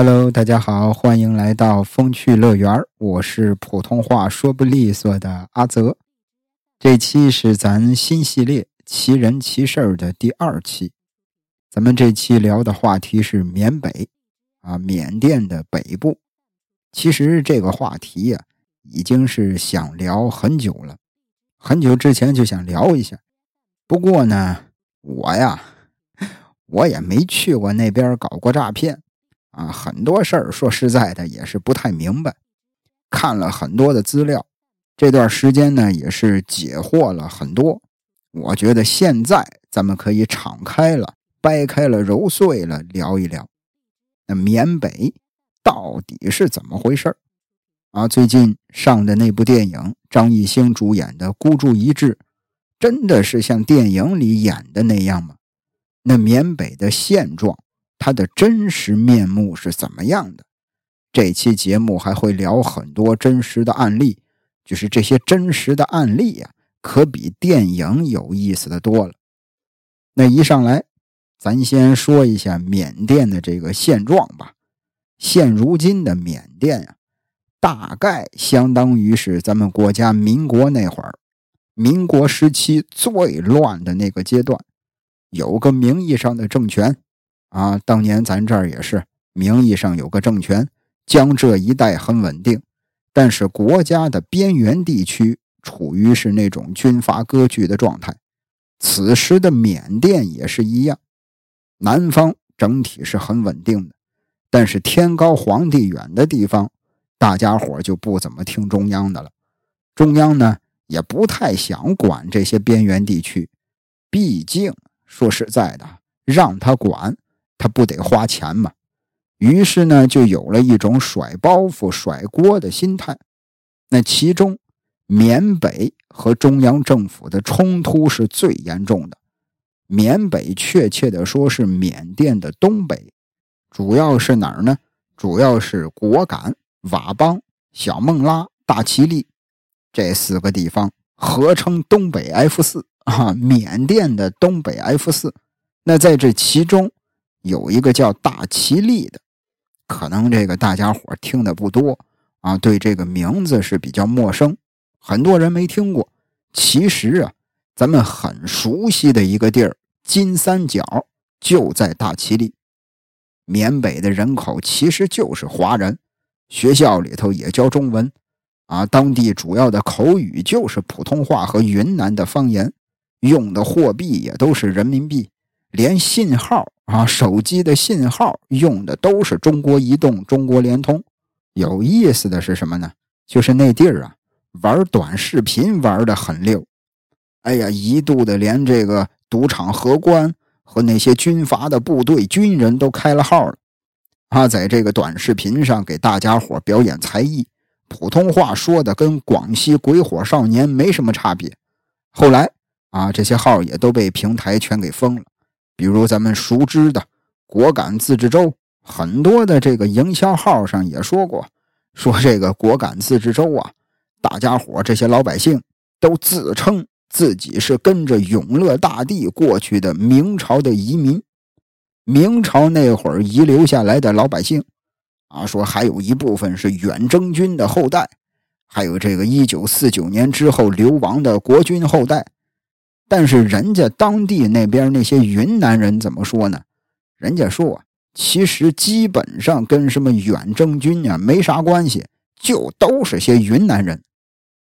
Hello，大家好，欢迎来到风趣乐园我是普通话说不利索的阿泽。这期是咱新系列奇人奇事的第二期。咱们这期聊的话题是缅北啊，缅甸的北部。其实这个话题呀，已经是想聊很久了，很久之前就想聊一下。不过呢，我呀，我也没去过那边搞过诈骗。啊，很多事儿说实在的也是不太明白，看了很多的资料，这段时间呢也是解惑了很多。我觉得现在咱们可以敞开了、掰开了、揉碎了聊一聊，那缅北到底是怎么回事啊，最近上的那部电影，张艺兴主演的《孤注一掷》，真的是像电影里演的那样吗？那缅北的现状？他的真实面目是怎么样的？这期节目还会聊很多真实的案例，就是这些真实的案例呀，可比电影有意思的多了。那一上来，咱先说一下缅甸的这个现状吧。现如今的缅甸呀，大概相当于是咱们国家民国那会儿，民国时期最乱的那个阶段，有个名义上的政权。啊，当年咱这儿也是名义上有个政权，江浙一带很稳定，但是国家的边缘地区处于是那种军阀割据的状态。此时的缅甸也是一样，南方整体是很稳定的，但是天高皇帝远的地方，大家伙就不怎么听中央的了。中央呢也不太想管这些边缘地区，毕竟说实在的，让他管。他不得花钱吗？于是呢，就有了一种甩包袱、甩锅的心态。那其中，缅北和中央政府的冲突是最严重的。缅北，确切的说是缅甸的东北，主要是哪儿呢？主要是果敢、佤邦、小孟拉、大其力这四个地方，合称东北 F 四啊。缅甸的东北 F 四。那在这其中。有一个叫大其力的，可能这个大家伙听的不多啊，对这个名字是比较陌生，很多人没听过。其实啊，咱们很熟悉的一个地儿金三角就在大其力。缅北的人口其实就是华人，学校里头也教中文啊，当地主要的口语就是普通话和云南的方言，用的货币也都是人民币。连信号啊，手机的信号用的都是中国移动、中国联通。有意思的是什么呢？就是那地儿啊，玩短视频玩的很溜。哎呀，一度的连这个赌场荷官和那些军阀的部队军人都开了号了啊，在这个短视频上给大家伙表演才艺，普通话说的跟广西鬼火少年没什么差别。后来啊，这些号也都被平台全给封了。比如咱们熟知的果敢自治州，很多的这个营销号上也说过，说这个果敢自治州啊，大家伙这些老百姓都自称自己是跟着永乐大帝过去的明朝的移民，明朝那会儿遗留下来的老百姓啊，说还有一部分是远征军的后代，还有这个一九四九年之后流亡的国军后代。但是人家当地那边那些云南人怎么说呢？人家说，其实基本上跟什么远征军啊没啥关系，就都是些云南人。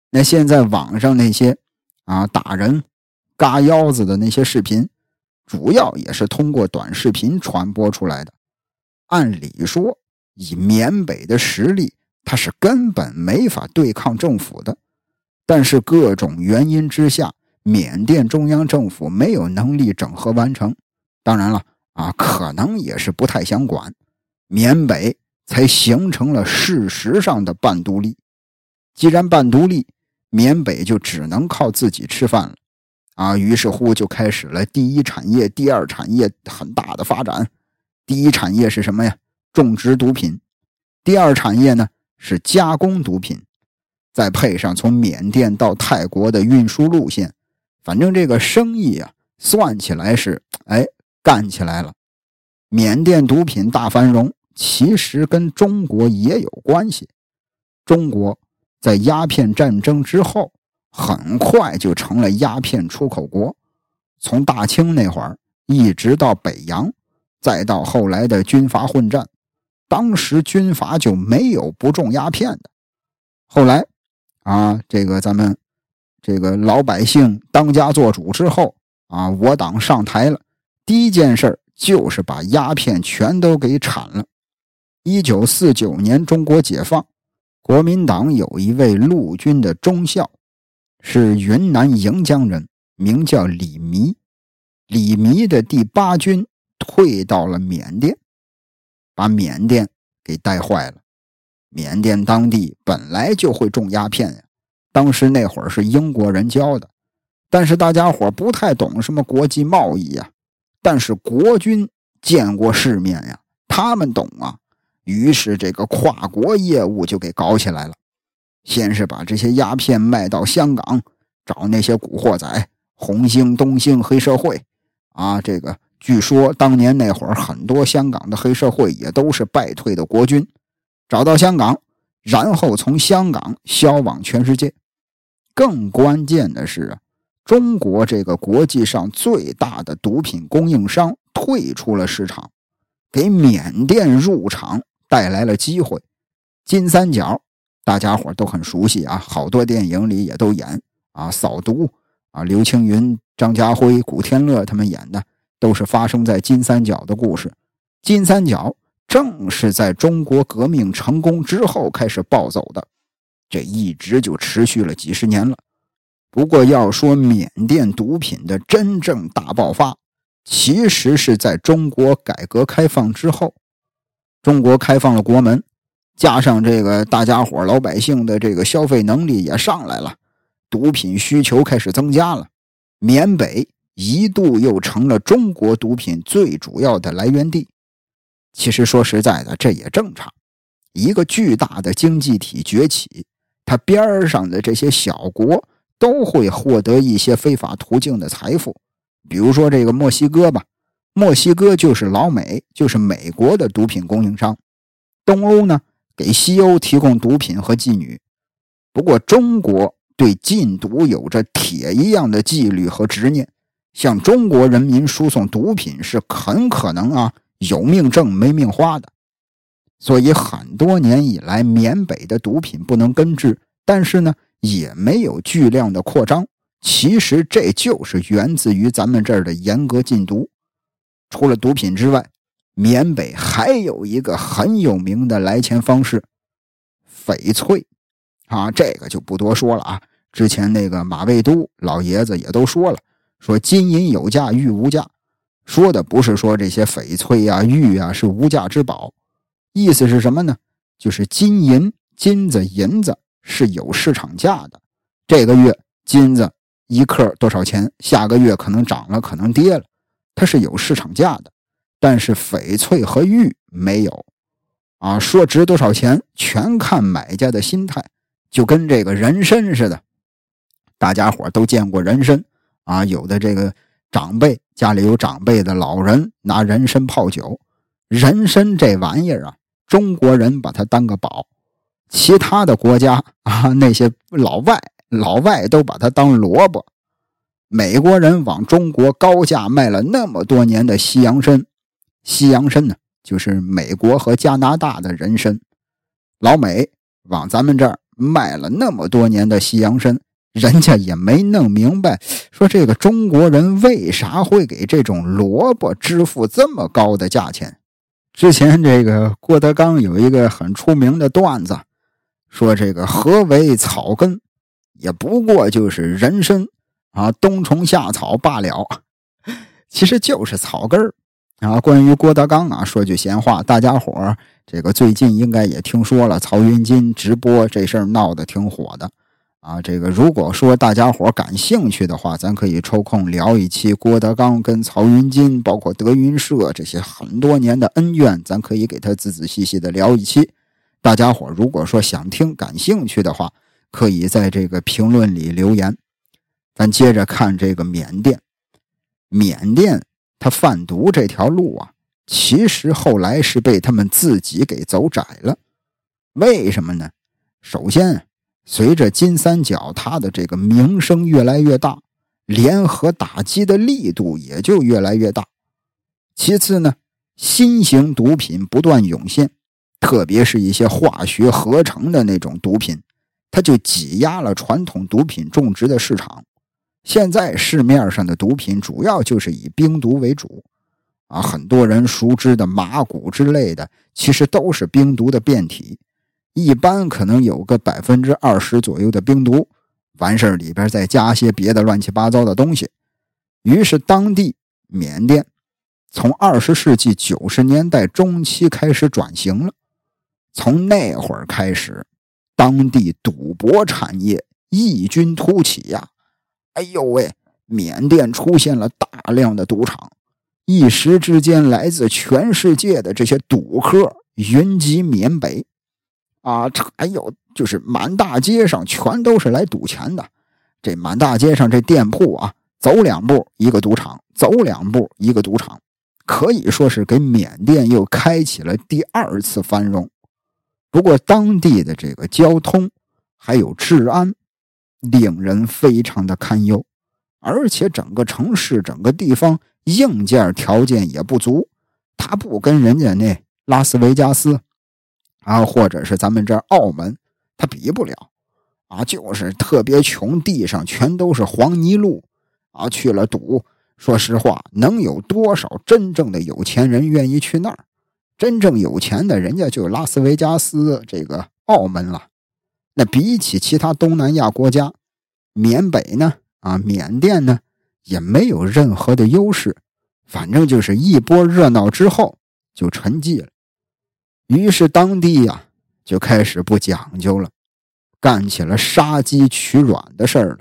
那现在网上那些啊打人、嘎腰子的那些视频，主要也是通过短视频传播出来的。按理说，以缅北的实力，他是根本没法对抗政府的。但是各种原因之下。缅甸中央政府没有能力整合完成，当然了啊，可能也是不太想管，缅北才形成了事实上的半独立。既然半独立，缅北就只能靠自己吃饭了，啊，于是乎就开始了第一产业、第二产业很大的发展。第一产业是什么呀？种植毒品。第二产业呢是加工毒品，再配上从缅甸到泰国的运输路线。反正这个生意啊，算起来是哎干起来了。缅甸毒品大繁荣，其实跟中国也有关系。中国在鸦片战争之后，很快就成了鸦片出口国。从大清那会儿，一直到北洋，再到后来的军阀混战，当时军阀就没有不种鸦片的。后来，啊，这个咱们这个老百姓当家做主之后，啊，我党上台了，第一件事就是把鸦片全都给铲了。一九四九年，中国解放，国民党有一位陆军的中校，是云南盈江人，名叫李弥。李弥的第八军退到了缅甸，把缅甸给带坏了。缅甸当地本来就会种鸦片呀，当时那会儿是英国人教的，但是大家伙不太懂什么国际贸易呀。但是国军见过世面呀，他们懂啊。于是这个跨国业务就给搞起来了。先是把这些鸦片卖到香港，找那些古惑仔，红星、东星、黑社会啊。这个据说当年那会儿，很多香港的黑社会也都是败退的国军。找到香港，然后从香港销往全世界。更关键的是，中国这个国际上最大的毒品供应商退出了市场，给缅甸入场带来了机会。金三角，大家伙都很熟悉啊，好多电影里也都演啊，扫毒啊，刘青云、张家辉、古天乐他们演的都是发生在金三角的故事。金三角。正是在中国革命成功之后开始暴走的，这一直就持续了几十年了。不过要说缅甸毒品的真正大爆发，其实是在中国改革开放之后。中国开放了国门，加上这个大家伙老百姓的这个消费能力也上来了，毒品需求开始增加了。缅北一度又成了中国毒品最主要的来源地。其实说实在的，这也正常。一个巨大的经济体崛起，它边上的这些小国都会获得一些非法途径的财富。比如说这个墨西哥吧，墨西哥就是老美，就是美国的毒品供应商。东欧呢，给西欧提供毒品和妓女。不过中国对禁毒有着铁一样的纪律和执念，向中国人民输送毒品是很可能啊。有命挣没命花的，所以很多年以来，缅北的毒品不能根治，但是呢，也没有巨量的扩张。其实这就是源自于咱们这儿的严格禁毒。除了毒品之外，缅北还有一个很有名的来钱方式——翡翠。啊，这个就不多说了啊。之前那个马未都老爷子也都说了，说金银有价，玉无价。说的不是说这些翡翠呀、玉啊是无价之宝，意思是什么呢？就是金银、金子、银子是有市场价的。这个月金子一克多少钱？下个月可能涨了，可能跌了，它是有市场价的。但是翡翠和玉没有啊，说值多少钱全看买家的心态，就跟这个人参似的。大家伙都见过人参啊，有的这个。长辈家里有长辈的老人拿人参泡酒，人参这玩意儿啊，中国人把它当个宝，其他的国家啊，那些老外老外都把它当萝卜。美国人往中国高价卖了那么多年的西洋参，西洋参呢，就是美国和加拿大的人参，老美往咱们这儿卖了那么多年的西洋参。人家也没弄明白，说这个中国人为啥会给这种萝卜支付这么高的价钱？之前这个郭德纲有一个很出名的段子，说这个何为草根，也不过就是人参啊，冬虫夏草罢了，其实就是草根儿啊。关于郭德纲啊，说句闲话，大家伙儿这个最近应该也听说了，曹云金直播这事儿闹得挺火的。啊，这个如果说大家伙感兴趣的话，咱可以抽空聊一期郭德纲跟曹云金，包括德云社这些很多年的恩怨，咱可以给他仔仔细细的聊一期。大家伙如果说想听、感兴趣的话，可以在这个评论里留言。咱接着看这个缅甸，缅甸它贩毒这条路啊，其实后来是被他们自己给走窄了。为什么呢？首先，随着金三角它的这个名声越来越大，联合打击的力度也就越来越大。其次呢，新型毒品不断涌现，特别是一些化学合成的那种毒品，它就挤压了传统毒品种植的市场。现在市面上的毒品主要就是以冰毒为主，啊，很多人熟知的麻古之类的，其实都是冰毒的变体。一般可能有个百分之二十左右的冰毒，完事儿里边再加些别的乱七八糟的东西。于是，当地缅甸从二十世纪九十年代中期开始转型了。从那会儿开始，当地赌博产业异军突起呀。哎呦喂！缅甸出现了大量的赌场，一时之间，来自全世界的这些赌客云集缅北，啊，还有就是满大街上全都是来赌钱的。这满大街上这店铺啊，走两步一个赌场，走两步一个赌场，可以说是给缅甸又开启了第二次繁荣。不过，当地的这个交通还有治安。令人非常的堪忧，而且整个城市、整个地方硬件条件也不足，它不跟人家那拉斯维加斯啊，或者是咱们这澳门，它比不了啊，就是特别穷，地上全都是黄泥路啊，去了赌，说实话，能有多少真正的有钱人愿意去那儿？真正有钱的人家就拉斯维加斯这个澳门了。那比起其他东南亚国家，缅北呢？啊，缅甸呢，也没有任何的优势。反正就是一波热闹之后就沉寂了。于是当地呀就开始不讲究了，干起了杀鸡取卵的事儿了。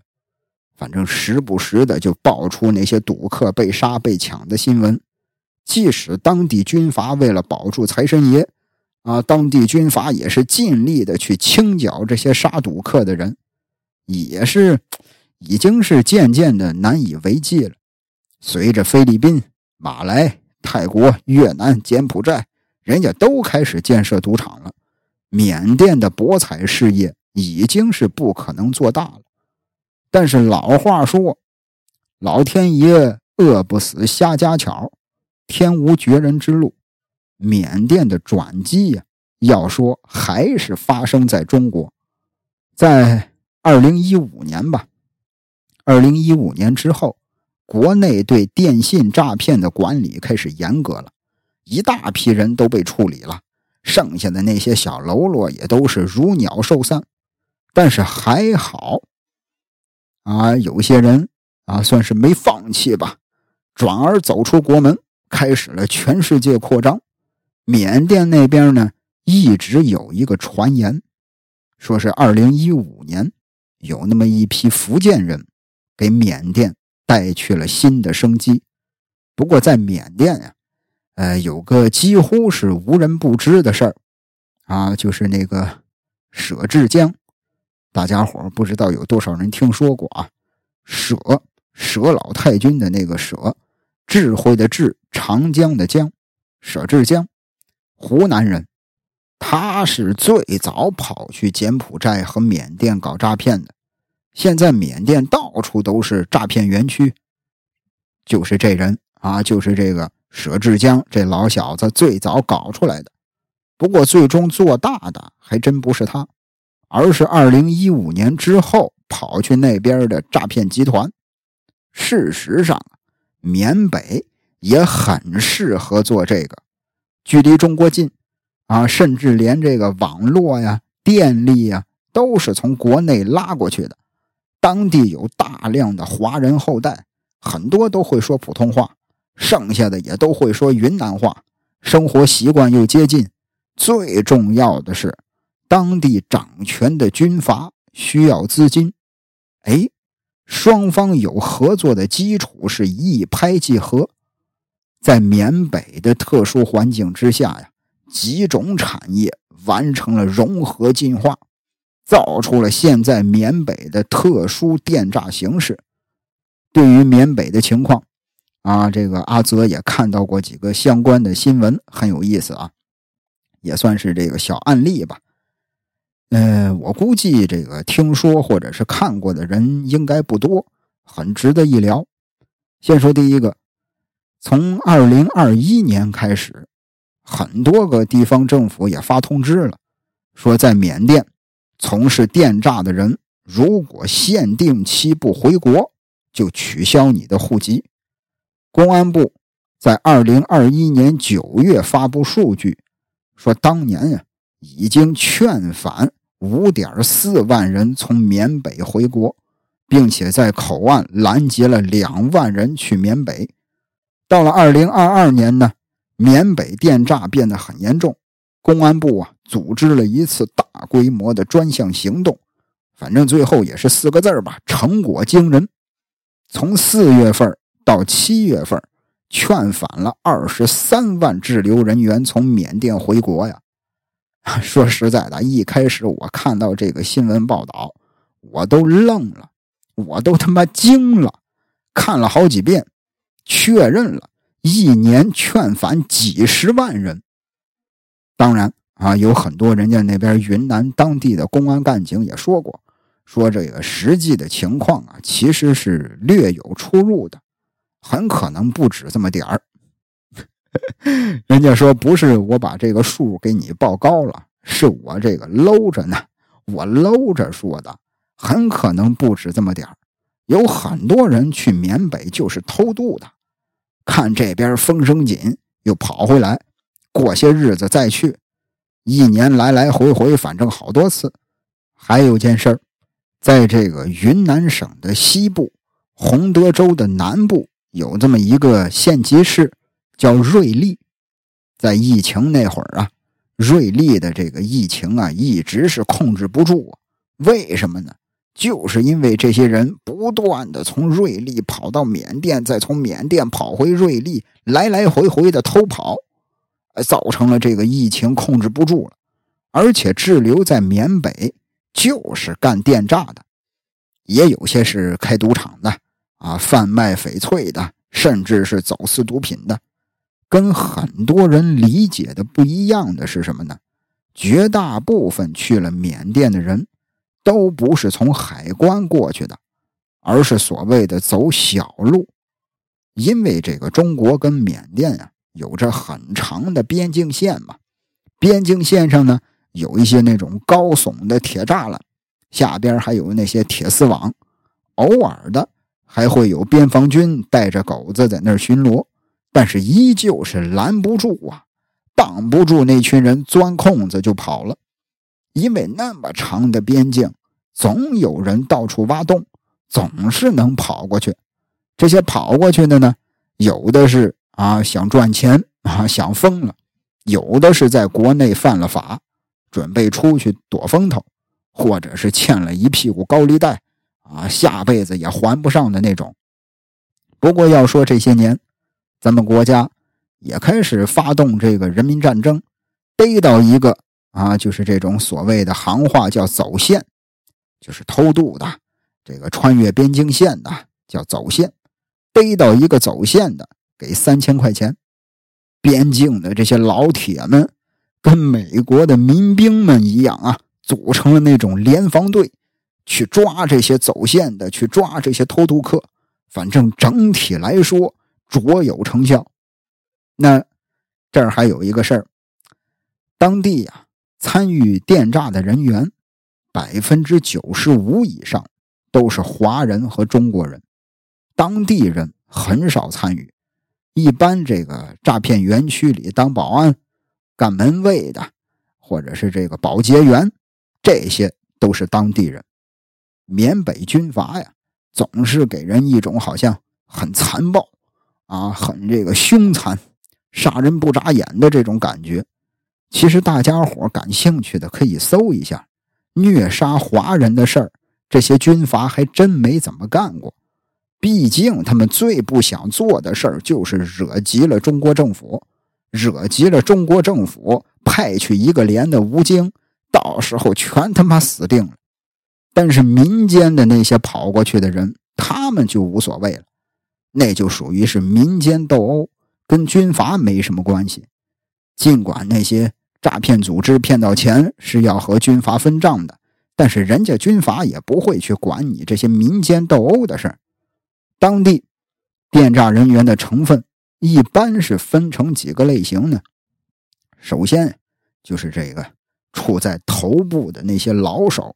反正时不时的就爆出那些赌客被杀被抢的新闻。即使当地军阀为了保住财神爷。啊，当地军阀也是尽力的去清剿这些杀赌客的人，也是已经是渐渐的难以为继了。随着菲律宾、马来、泰国、越南、柬埔寨，人家都开始建设赌场了，缅甸的博彩事业已经是不可能做大了。但是老话说，老天爷饿不死瞎家巧，天无绝人之路。缅甸的转机呀，要说还是发生在中国，在二零一五年吧。二零一五年之后，国内对电信诈骗的管理开始严格了，一大批人都被处理了，剩下的那些小喽啰也都是如鸟兽散。但是还好，啊，有些人啊，算是没放弃吧，转而走出国门，开始了全世界扩张。缅甸那边呢，一直有一个传言，说是二零一五年有那么一批福建人给缅甸带去了新的生机。不过在缅甸呀，呃，有个几乎是无人不知的事儿啊，就是那个舍治江，大家伙不知道有多少人听说过啊？舍舍老太君的那个舍，智慧的智，长江的江，舍治江。湖南人，他是最早跑去柬埔寨和缅甸搞诈骗的。现在缅甸到处都是诈骗园区，就是这人啊，就是这个佘志江这老小子最早搞出来的。不过最终做大的还真不是他，而是二零一五年之后跑去那边的诈骗集团。事实上，缅北也很适合做这个。距离中国近，啊，甚至连这个网络呀、电力呀，都是从国内拉过去的。当地有大量的华人后代，很多都会说普通话，剩下的也都会说云南话，生活习惯又接近。最重要的是，当地掌权的军阀需要资金，哎，双方有合作的基础，是一拍即合。在缅北的特殊环境之下呀，几种产业完成了融合进化，造出了现在缅北的特殊电诈形式。对于缅北的情况，啊，这个阿泽也看到过几个相关的新闻，很有意思啊，也算是这个小案例吧。呃，我估计这个听说或者是看过的人应该不多，很值得一聊。先说第一个，从二零二一年开始，很多个地方政府也发通知了，说在缅甸从事电诈的人，如果限定期不回国，就取消你的户籍。公安部在二零二一年九月发布数据，说当年呀已经劝返。五点四万人从缅北回国，并且在口岸拦截了两万人去缅北。到了二零二二年呢，缅北电诈变得很严重，公安部啊组织了一次大规模的专项行动，反正最后也是四个字吧，成果惊人。从四月份到七月份，劝返了二十三万滞留人员从缅甸回国呀。说实在的，一开始我看到这个新闻报道，我都愣了，我都他妈惊了，看了好几遍，确认了，一年劝返几十万人。当然啊，有很多人家那边云南当地的公安干警也说过，说这个实际的情况啊，其实是略有出入的，很可能不止这么点儿。人家说不是我把这个数给你报高了，是我这个搂着呢，我搂着说的，很可能不止这么点儿有很多人去缅北就是偷渡的，看这边风声紧，又跑回来，过些日子再去，一年来来回回，反正好多次。还有件事在这个云南省的西部，洪德州的南部，有这么一个县级市。叫瑞丽，在疫情那会儿啊，瑞丽的这个疫情啊，一直是控制不住。为什么呢？就是因为这些人不断的从瑞丽跑到缅甸，再从缅甸跑回瑞丽，来来回回的偷跑，造成了这个疫情控制不住了。而且滞留在缅北就是干电诈的，也有些是开赌场的啊，贩卖翡翠的，甚至是走私毒品的。跟很多人理解的不一样的是什么呢？绝大部分去了缅甸的人，都不是从海关过去的，而是所谓的走小路。因为这个中国跟缅甸啊有着很长的边境线嘛，边境线上呢有一些那种高耸的铁栅栏，下边还有那些铁丝网，偶尔的还会有边防军带着狗子在那儿巡逻。但是依旧是拦不住啊，挡不住那群人钻空子就跑了，因为那么长的边境，总有人到处挖洞，总是能跑过去。这些跑过去的呢，有的是啊想赚钱啊想疯了，有的是在国内犯了法，准备出去躲风头，或者是欠了一屁股高利贷啊下辈子也还不上的那种。不过要说这些年。咱们国家也开始发动这个人民战争，逮到一个啊，就是这种所谓的行话叫走线，就是偷渡的，这个穿越边境线的叫走线，逮到一个走线的给三千块钱。边境的这些老铁们跟美国的民兵们一样啊，组成了那种联防队，去抓这些走线的，去抓这些偷渡客。反正整体来说。卓有成效。那这儿还有一个事儿，当地呀参与电诈的人员，百分之九十五以上都是华人和中国人，当地人很少参与。一般这个诈骗园区里当保安、干门卫的，或者是这个保洁员，这些都是当地人。缅北军阀呀，总是给人一种好像很残暴。啊，很这个凶残，杀人不眨眼的这种感觉。其实大家伙感兴趣的可以搜一下，虐杀华人的事儿，这些军阀还真没怎么干过。毕竟他们最不想做的事儿就是惹急了中国政府，惹急了中国政府派去一个连的吴京，到时候全他妈死定了。但是民间的那些跑过去的人，他们就无所谓了。那就属于是民间斗殴，跟军阀没什么关系。尽管那些诈骗组织骗到钱是要和军阀分账的，但是人家军阀也不会去管你这些民间斗殴的事儿。当地电诈人员的成分一般是分成几个类型呢？首先就是这个处在头部的那些老手，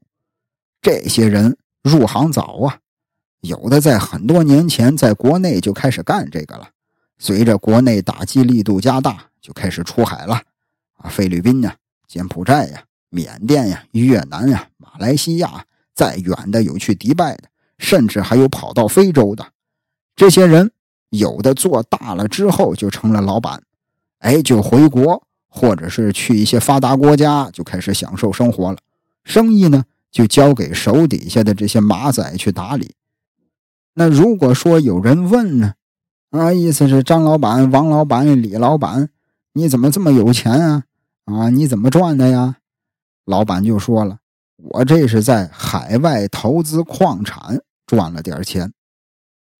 这些人入行早啊，有的在很多年前在国内就开始干这个了。随着国内打击力度加大，就开始出海了，啊，菲律宾呀、柬埔寨呀、缅甸呀、越南呀、马来西亚，再远的有去迪拜的，甚至还有跑到非洲的。这些人有的做大了之后就成了老板，哎，就回国或者是去一些发达国家就开始享受生活了。生意呢就交给手底下的这些马仔去打理。那如果说有人问呢？啊，意思是张老板、王老板、李老板，你怎么这么有钱啊？啊，你怎么赚的呀？老板就说了：“我这是在海外投资矿产赚了点钱。”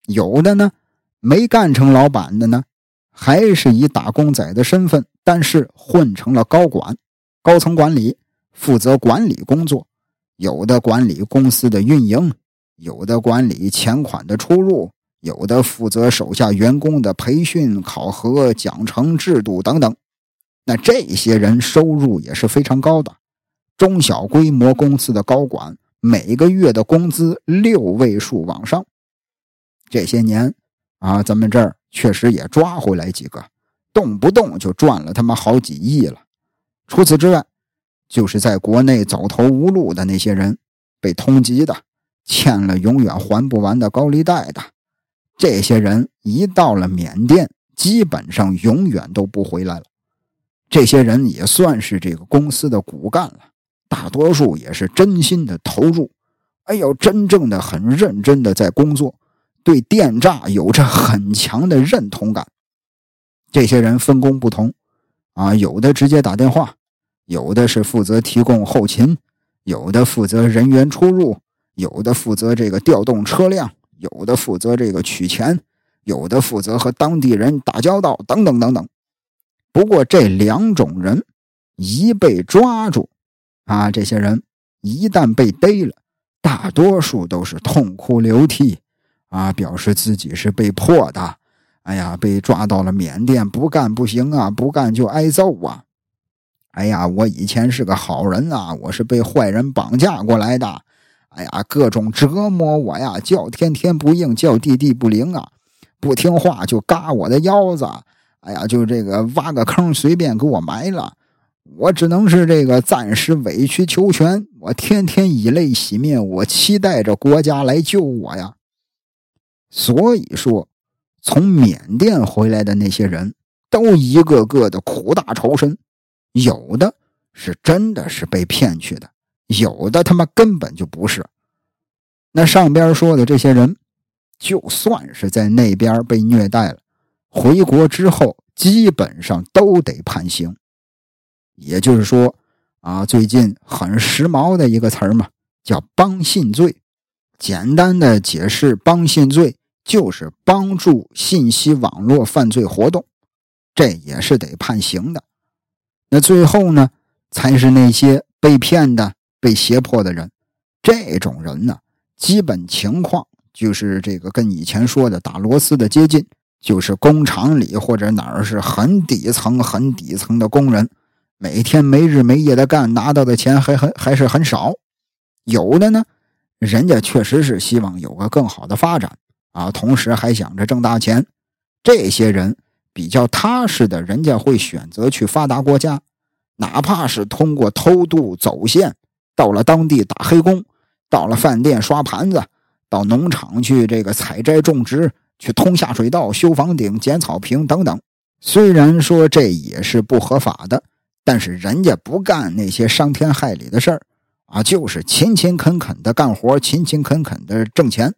有的呢，没干成老板的呢，还是以打工仔的身份，但是混成了高管、高层管理，负责管理工作。有的管理公司的运营，有的管理钱款的出入。有的负责手下员工的培训、考核、奖惩制度等等，那这些人收入也是非常高的。中小规模公司的高管每个月的工资六位数往上。这些年啊，咱们这儿确实也抓回来几个，动不动就赚了他妈好几亿了。除此之外，就是在国内走投无路的那些人，被通缉的，欠了永远还不完的高利贷的。这些人一到了缅甸，基本上永远都不回来了。这些人也算是这个公司的骨干了，大多数也是真心的投入，哎呦，真正的很认真的在工作，对电诈有着很强的认同感。这些人分工不同，啊，有的直接打电话，有的是负责提供后勤，有的负责人员出入，有的负责这个调动车辆。有的负责这个取钱，有的负责和当地人打交道，等等等等。不过这两种人一被抓住，啊，这些人一旦被逮了，大多数都是痛哭流涕，啊，表示自己是被迫的。哎呀，被抓到了缅甸，不干不行啊，不干就挨揍啊。哎呀，我以前是个好人啊，我是被坏人绑架过来的。哎呀，各种折磨我呀，叫天天不应，叫地地不灵啊！不听话就嘎我的腰子，哎呀，就这个挖个坑随便给我埋了。我只能是这个暂时委曲求全，我天天以泪洗面，我期待着国家来救我呀。所以说，从缅甸回来的那些人都一个个的苦大仇深，有的是真的是被骗去的。有的他妈根本就不是。那上边说的这些人，就算是在那边被虐待了，回国之后基本上都得判刑。也就是说，啊，最近很时髦的一个词儿嘛，叫帮信罪。简单的解释，帮信罪就是帮助信息网络犯罪活动，这也是得判刑的。那最后呢，才是那些被骗的。被胁迫的人，这种人呢，基本情况就是这个跟以前说的打螺丝的接近，就是工厂里或者哪儿是很底层、很底层的工人，每天没日没夜的干，拿到的钱还很还是很少。有的呢，人家确实是希望有个更好的发展啊，同时还想着挣大钱。这些人比较踏实的，人家会选择去发达国家，哪怕是通过偷渡走线。到了当地打黑工，到了饭店刷盘子，到农场去这个采摘种植，去通下水道、修房顶、剪草坪等等。虽然说这也是不合法的，但是人家不干那些伤天害理的事儿啊，就是勤勤恳恳的干活，勤勤恳恳的挣钱，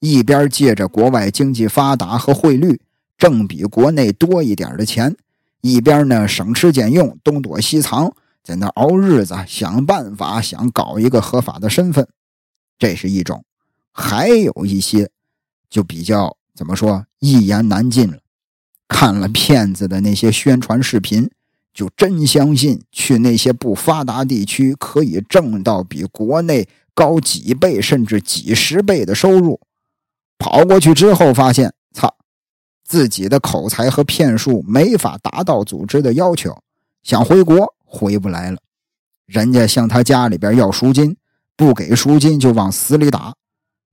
一边借着国外经济发达和汇率挣比国内多一点的钱，一边呢省吃俭用，东躲西藏。在那熬日子，想办法想搞一个合法的身份，这是一种；还有一些就比较怎么说一言难尽了。看了骗子的那些宣传视频，就真相信去那些不发达地区可以挣到比国内高几倍甚至几十倍的收入。跑过去之后发现，自己的口才和骗术没法达到组织的要求，想回国回不来了。人家向他家里边要赎金，不给赎金就往死里打。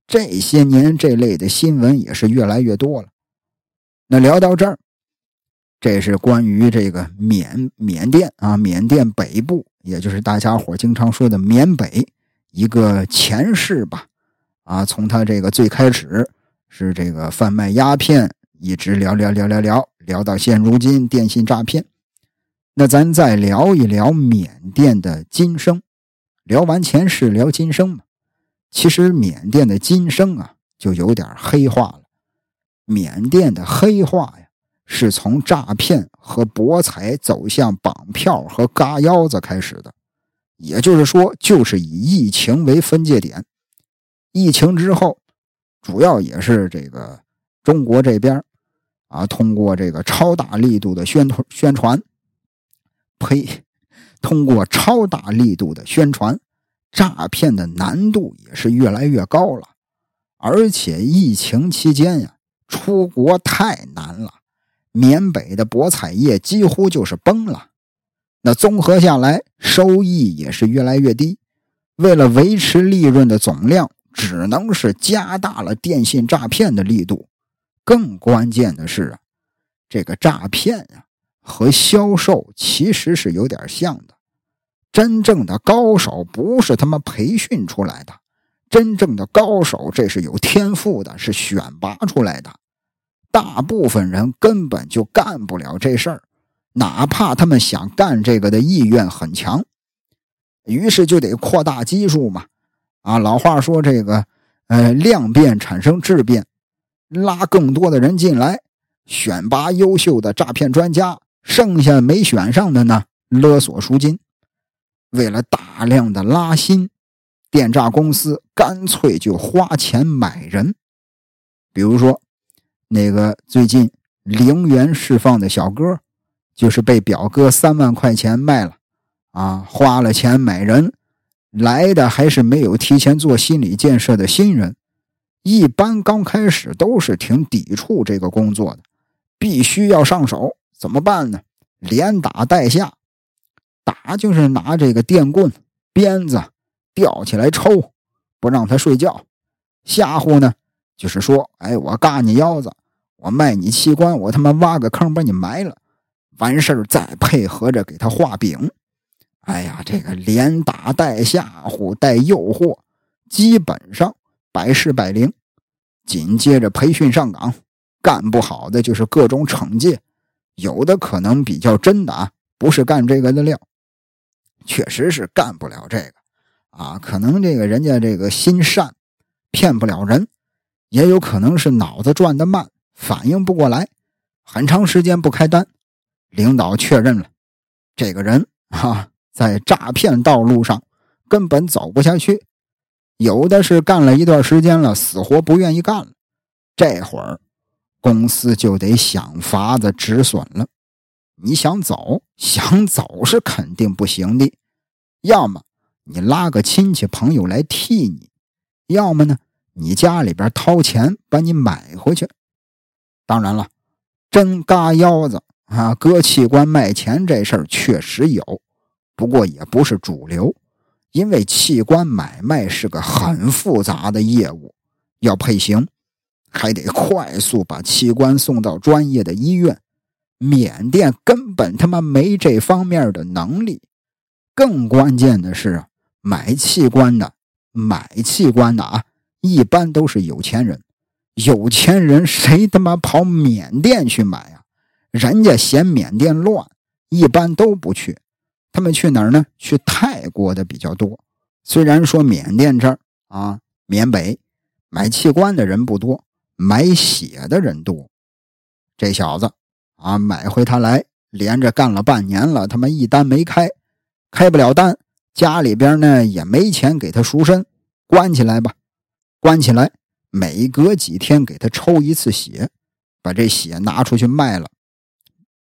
这些年这类的新闻也是越来越多了。那聊到这儿。这是关于这个缅缅甸啊，缅甸北部，也就是大家伙经常说的缅北一个前世吧，啊，从他这个最开始是这个贩卖鸦片，一直聊聊聊聊聊聊到现如今电信诈骗。那咱再聊一聊缅甸的今生，聊完前世聊今生嘛。其实缅甸的今生啊，就有点黑化了。缅甸的黑化呀。是从诈骗和博彩走向绑票和嘎腰子开始的，也就是说，就是以疫情为分界点。疫情之后，主要也是这个中国这边啊，通过这个超大力度的宣传宣传，呸，通过超大力度的宣传，诈骗的难度也是越来越高了。而且疫情期间呀，出国太难了。缅北的博彩业几乎就是崩了，那综合下来，收益也是越来越低。为了维持利润的总量，只能是加大了电信诈骗的力度。更关键的是啊，这个诈骗啊和销售其实是有点像的。真正的高手不是他妈培训出来的，真正的高手这是有天赋的，是选拔出来的。大部分人根本就干不了这事儿，哪怕他们想干这个的意愿很强，于是就得扩大基数嘛。啊，老话说这个，呃，量变产生质变，拉更多的人进来，选拔优秀的诈骗专家，剩下没选上的呢，勒索赎金。为了大量的拉新，电诈公司干脆就花钱买人，比如说。那个最近零元释放的小哥，就是被表哥三万块钱卖了，啊，花了钱买人来的，还是没有提前做心理建设的新人。一般刚开始都是挺抵触这个工作的，必须要上手，怎么办呢？连打带吓，打就是拿这个电棍、鞭子吊起来抽，不让他睡觉；吓唬呢，就是说，哎，我嘎你腰子。我卖你器官，我他妈挖个坑把你埋了，完事儿再配合着给他画饼。哎呀，这个连打带吓唬带诱惑，基本上百试百灵。紧接着培训上岗，干不好的就是各种惩戒，有的可能比较真的啊，不是干这个的料，确实是干不了这个啊。可能这个人家这个心善，骗不了人，也有可能是脑子转得慢。反应不过来，很长时间不开单，领导确认了，这个人哈在诈骗道路上根本走不下去。有的是干了一段时间了，死活不愿意干了。这会儿公司就得想法子止损了。你想走，想走是肯定不行的。要么你拉个亲戚朋友来替你，要么呢你家里边掏钱把你买回去。当然了，真嘎腰子啊，割器官卖钱这事儿确实有，不过也不是主流，因为器官买卖是个很复杂的业务，要配型，还得快速把器官送到专业的医院。缅甸根本他妈没这方面的能力，更关键的是，买器官的买器官的啊，一般都是有钱人。有钱人谁他妈跑缅甸去买呀？人家嫌缅甸乱，一般都不去。他们去哪儿呢？去泰国的比较多。虽然说缅甸这儿啊，缅北买器官的人不多，买血的人多。这小子啊，买回他来，连着干了半年了，他妈一单没开，开不了单，家里边呢也没钱给他赎身，关起来吧，关起来。每隔几天给他抽一次血，把这血拿出去卖了。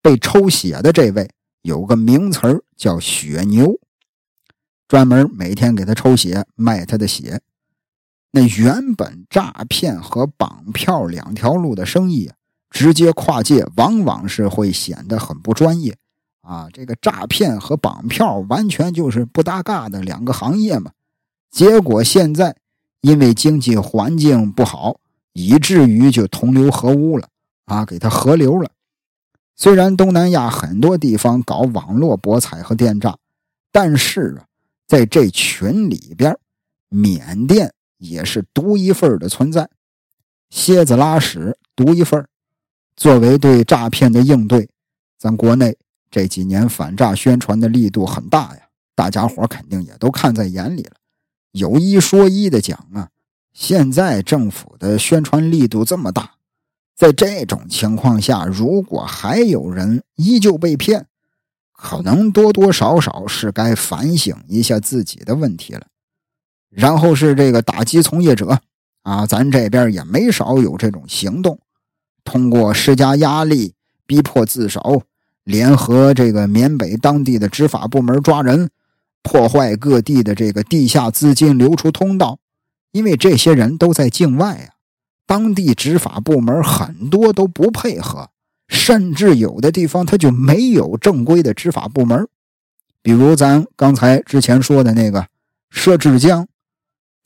被抽血的这位有个名词叫“血牛”，专门每天给他抽血卖他的血。那原本诈骗和绑票两条路的生意，直接跨界，往往是会显得很不专业啊！这个诈骗和绑票完全就是不搭嘎的两个行业嘛。结果现在因为经济环境不好，以至于就同流合污了啊，给他合流了。虽然东南亚很多地方搞网络博彩和电诈，但是啊，在这群里边，缅甸。也是独一份的存在，蝎子拉屎独一份作为对诈骗的应对，咱国内这几年反诈宣传的力度很大呀，大家伙肯定也都看在眼里了。有一说一的讲啊，现在政府的宣传力度这么大，在这种情况下，如果还有人依旧被骗，可能多多少少是该反省一下自己的问题了。然后是这个打击从业者，啊，咱这边也没少有这种行动，通过施加压力、逼迫自首，联合这个缅北当地的执法部门抓人，破坏各地的这个地下资金流出通道。因为这些人都在境外啊，当地执法部门很多都不配合，甚至有的地方他就没有正规的执法部门，比如咱刚才之前说的那个摄制江。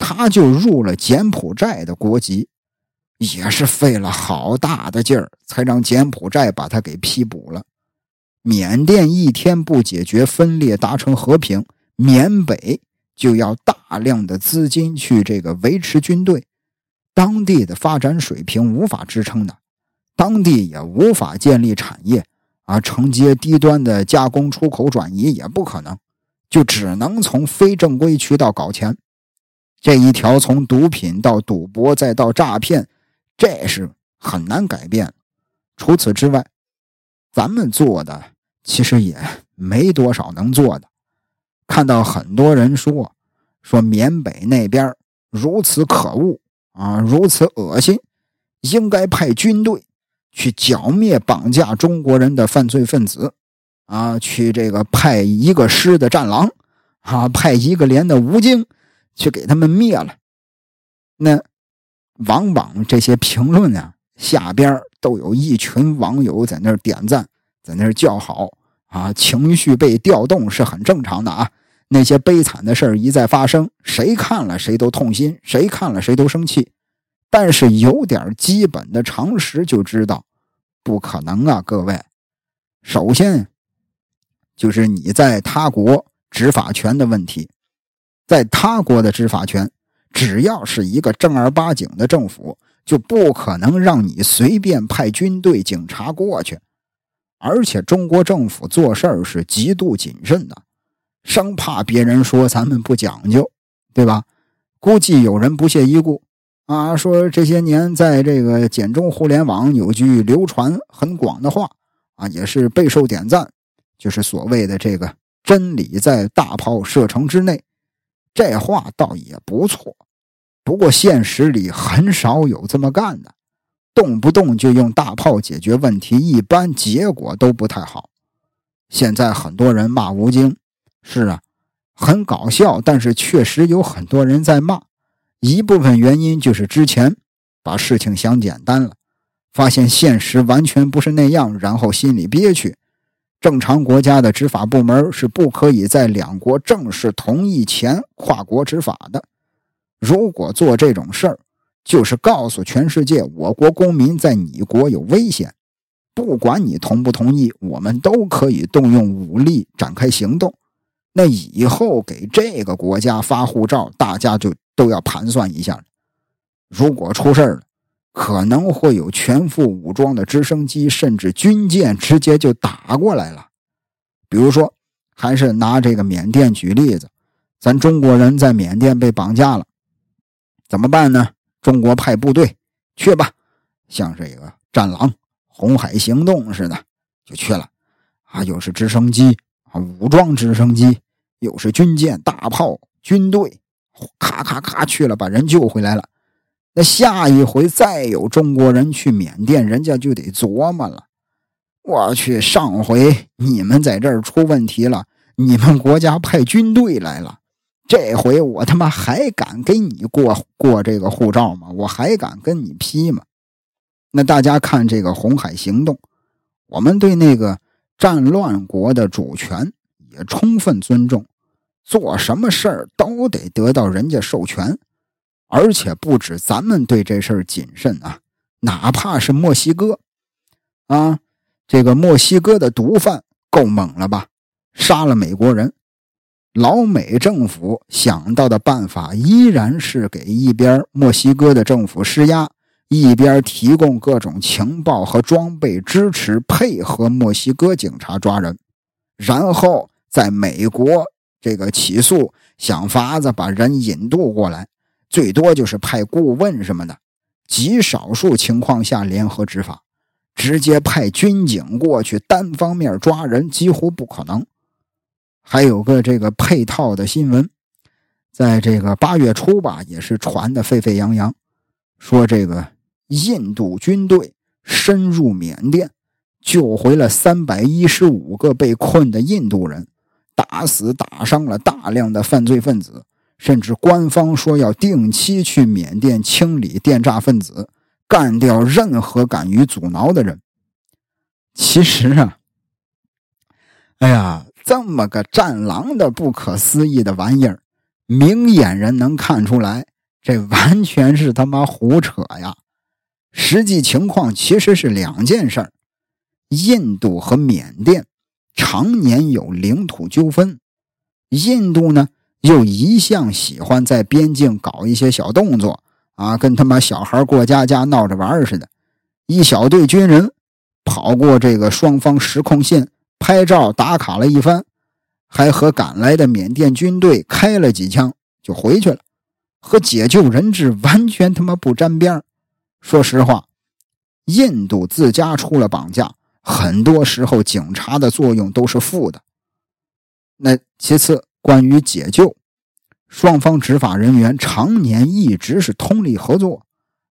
他就入了柬埔寨的国籍，也是费了好大的劲儿，才让柬埔寨把他给批捕了。缅甸一天不解决分裂，达成和平，缅北就要大量的资金去这个维持军队，当地的发展水平无法支撑的，当地也无法建立产业啊，承接低端的加工出口转移也不可能，就只能从非正规渠道搞钱。这一条从毒品到赌博再到诈骗，这是很难改变。除此之外，咱们做的其实也没多少能做的。看到很多人说说缅北那边如此可恶啊，如此恶心，应该派军队去剿灭绑架中国人的犯罪分子啊，去这个派一个师的战狼啊，派一个连的武警。去给他们灭了，那往往这些评论呢，下边都有一群网友在那点赞，在那叫好啊，情绪被调动是很正常的啊。那些悲惨的事儿一再发生，谁看了谁都痛心，谁看了谁都生气。但是有点基本的常识就知道，不可能啊，各位。首先就是你在他国执法权的问题。在他国的执法权，只要是一个正儿八经的政府，就不可能让你随便派军队、警察过去。而且中国政府做事儿是极度谨慎的，生怕别人说咱们不讲究，对吧？估计有人不屑一顾啊，说这些年在这个简中互联网有句流传很广的话啊，也是备受点赞，就是所谓的这个真理在大炮射程之内。这话倒也不错，不过现实里很少有这么干的，动不动就用大炮解决问题，一般结果都不太好。现在很多人骂吴京，是啊，很搞笑，但是确实有很多人在骂。一部分原因就是之前把事情想简单了，发现现实完全不是那样，然后心里憋屈。正常国家的执法部门是不可以在两国正式同意前跨国执法的。如果做这种事儿，就是告诉全世界我国公民在你国有危险，不管你同不同意，我们都可以动用武力展开行动。那以后给这个国家发护照，大家就都要盘算一下如果出事了。可能会有全副武装的直升机，甚至军舰直接就打过来了。比如说，还是拿这个缅甸举例子，咱中国人在缅甸被绑架了，怎么办呢？中国派部队去吧，像这个战狼、红海行动似的就去了。啊，又是直升机啊，武装直升机，又是军舰、大炮、军队，咔咔咔去了，把人救回来了。那下一回再有中国人去缅甸，人家就得琢磨了。我去，上回你们在这儿出问题了，你们国家派军队来了。这回我他妈还敢给你过过这个护照吗？我还敢跟你批吗？那大家看这个红海行动，我们对那个战乱国的主权也充分尊重，做什么事儿都得得到人家授权，而且不止咱们对这事儿谨慎啊，哪怕是墨西哥，啊，这个墨西哥的毒贩够猛了吧？杀了美国人。老美政府想到的办法依然是给一边墨西哥的政府施压，一边提供各种情报和装备支持，配合墨西哥警察抓人，然后在美国这个起诉，想法子把人引渡过来，最多就是派顾问什么的，极少数情况下联合执法，直接派军警过去单方面抓人几乎不可能。还有个这个配套的新闻，在这个八月初吧，也是传的沸沸扬扬，说这个印度军队深入缅甸，救回了三百一十五个被困的印度人，打死打伤了大量的犯罪分子，甚至官方说要定期去缅甸清理电诈分子，干掉任何敢于阻挠的人。其实啊，哎呀。这么个战狼的不可思议的玩意儿，明眼人能看出来，这完全是他妈胡扯呀！实际情况其实是两件事儿：印度和缅甸常年有领土纠纷，印度呢又一向喜欢在边境搞一些小动作啊，跟他妈小孩过家家闹着玩似的。一小队军人跑过这个双方实控线。拍照打卡了一番，还和赶来的缅甸军队开了几枪，就回去了，和解救人质完全他妈不沾边说实话，印度自家出了绑架，很多时候警察的作用都是负的。那其次，关于解救，双方执法人员常年一直是通力合作，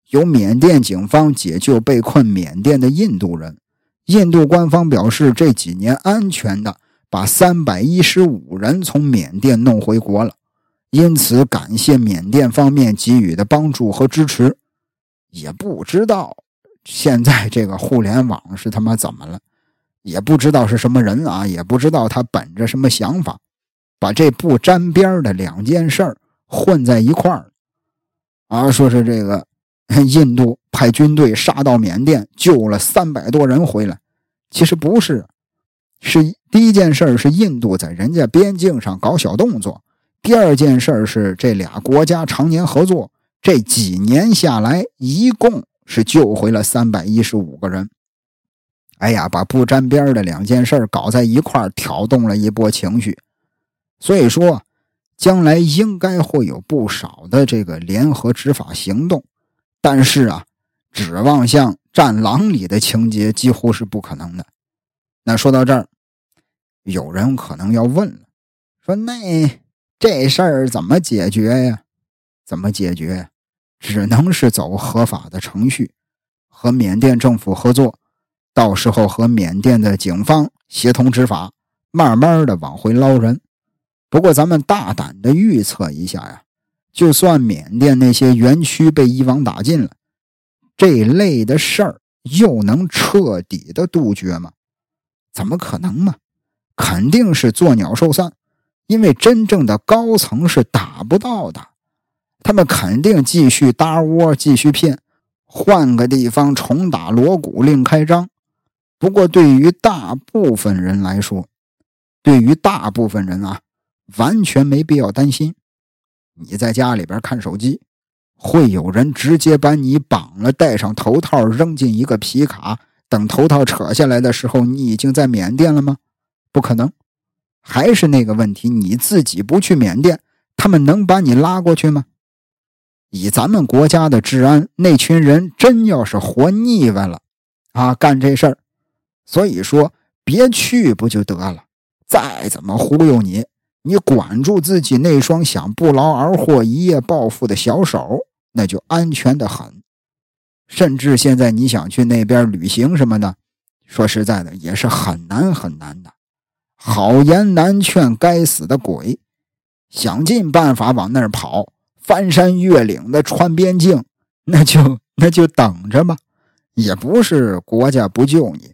由缅甸警方解救被困缅甸的印度人。印度官方表示，这几年安全的把三百一十五人从缅甸弄回国了，因此感谢缅甸方面给予的帮助和支持。也不知道现在这个互联网是他妈怎么了，也不知道是什么人啊，也不知道他本着什么想法，把这不沾边的两件事混在一块儿，啊，说是这个。印度派军队杀到缅甸，救了三百多人回来。其实不是，是第一件事是印度在人家边境上搞小动作；第二件事是这俩国家常年合作，这几年下来一共是救回了三百一十五个人。哎呀，把不沾边的两件事搞在一块挑动了一波情绪。所以说，将来应该会有不少的这个联合执法行动。但是啊，指望像《战狼》里的情节几乎是不可能的。那说到这儿，有人可能要问了，说那这事儿怎么解决呀？怎么解决？只能是走合法的程序，和缅甸政府合作，到时候和缅甸的警方协同执法，慢慢的往回捞人。不过咱们大胆的预测一下呀。就算缅甸那些园区被一网打尽了，这类的事儿又能彻底的杜绝吗？怎么可能嘛？肯定是作鸟兽散，因为真正的高层是打不到的，他们肯定继续搭窝，继续骗，换个地方重打锣鼓另开张。不过对于大部分人来说，对于大部分人啊，完全没必要担心。你在家里边看手机，会有人直接把你绑了，戴上头套，扔进一个皮卡。等头套扯下来的时候，你已经在缅甸了吗？不可能。还是那个问题，你自己不去缅甸，他们能把你拉过去吗？以咱们国家的治安，那群人真要是活腻歪了啊，干这事儿。所以说，别去不就得了？再怎么忽悠你。你管住自己那双想不劳而获、一夜暴富的小手，那就安全的很。甚至现在你想去那边旅行什么的，说实在的也是很难很难的。好言难劝，该死的鬼，想尽办法往那儿跑，翻山越岭的穿边境，那就那就等着吧。也不是国家不救你，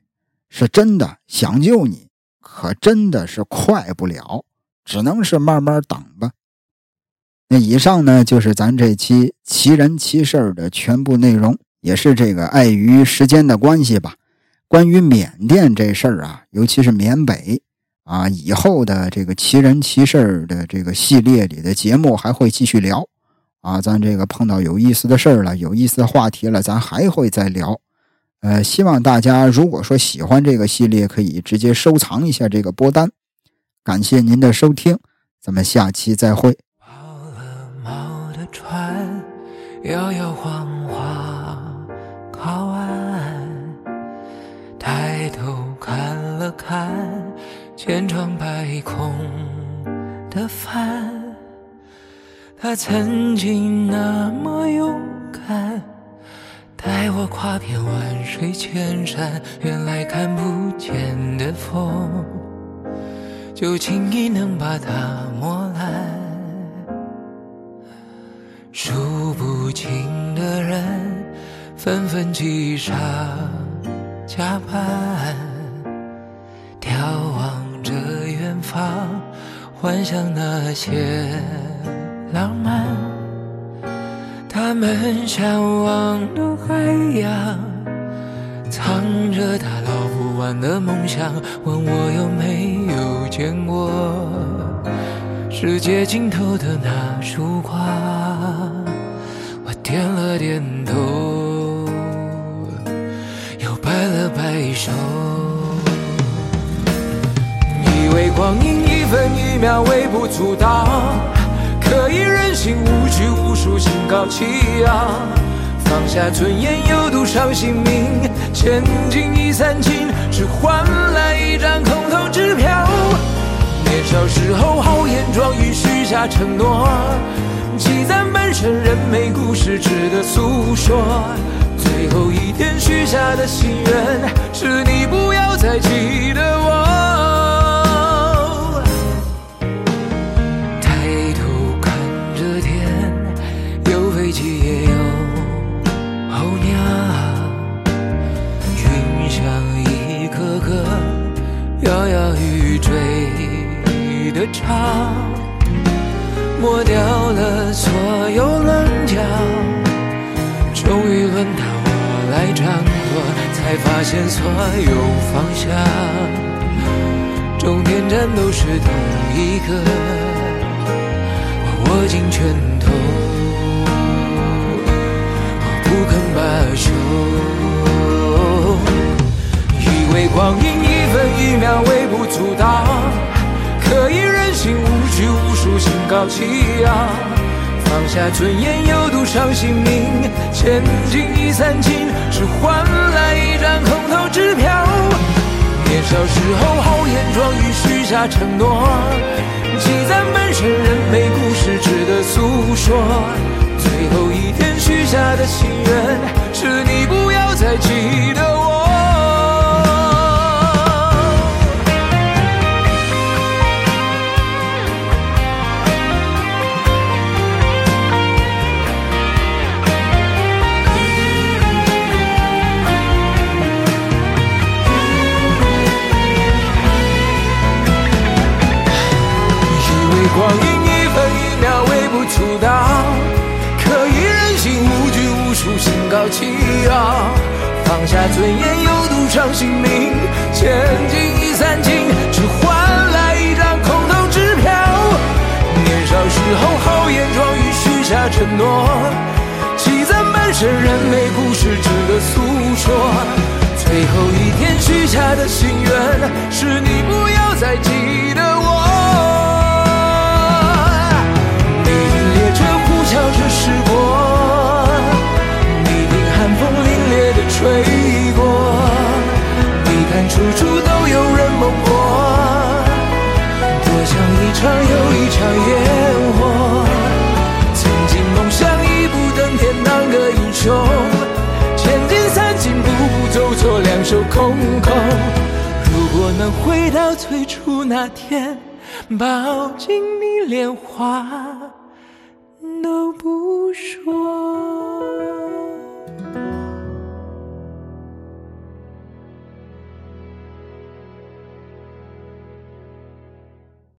是真的想救你，可真的是快不了，只能是慢慢等吧。那以上呢，就是咱这期奇人奇事的全部内容，也是这个碍于时间的关系吧。关于缅甸这事儿啊，尤其是缅北啊，以后的这个奇人奇事的这个系列里的节目还会继续聊啊。咱这个碰到有意思的事儿了，有意思的话题了，咱还会再聊。呃，希望大家如果说喜欢这个系列，可以直接收藏一下这个播单。感谢您的收听，咱们下期再会。摇摇晃晃靠岸，抬头看了看千疮百孔的帆。他曾经那么勇敢，带我跨遍万水千山。原来看不见的风，就轻易能把它磨烂。数不清的人纷纷挤上加班，眺望着远方，幻想那些浪漫。他们向往的海洋，藏着他捞不完的梦想。问我有没有见过世界尽头的那束光？我点了点头，又摆了摆手。以为光阴一分一秒微不足道，可以任性无拘无束，心高气傲。放下尊严，有赌上性命，千金已散尽，只换来一张空头支票。年少时候豪言壮语，许下承诺。积攒半生，人美故事值得诉说。最后一天许下的心愿，是你不要再记得的巢。抹掉了所有棱角，终于轮到我来掌舵，才发现所有方向，终点站都是同一个。我握紧拳头，我不肯罢休。以为光阴一分一秒微不足道，心高气傲，放下尊严又赌上性命，千金已散尽，只换来一张空头支票。年少时候豪言壮语，许下承诺，积攒半生人没故事，值得诉说。最后一天许下的心愿，是你不要再记得我。尊严，又赌上性命，千金已散尽，只换来一张空头支票。年少时候豪言壮语，许下承诺，积攒半生人没故事，值得诉说。最后一天许下的心愿，是你不要再记得我。你听列车呼啸着驶过，你听寒风凛冽的吹，处处都有人梦过，多像一场又一场烟火。曾经梦想一步登天当个英雄，千金散尽步走错两手空空。如果能回到最初那天，抱紧你脸花。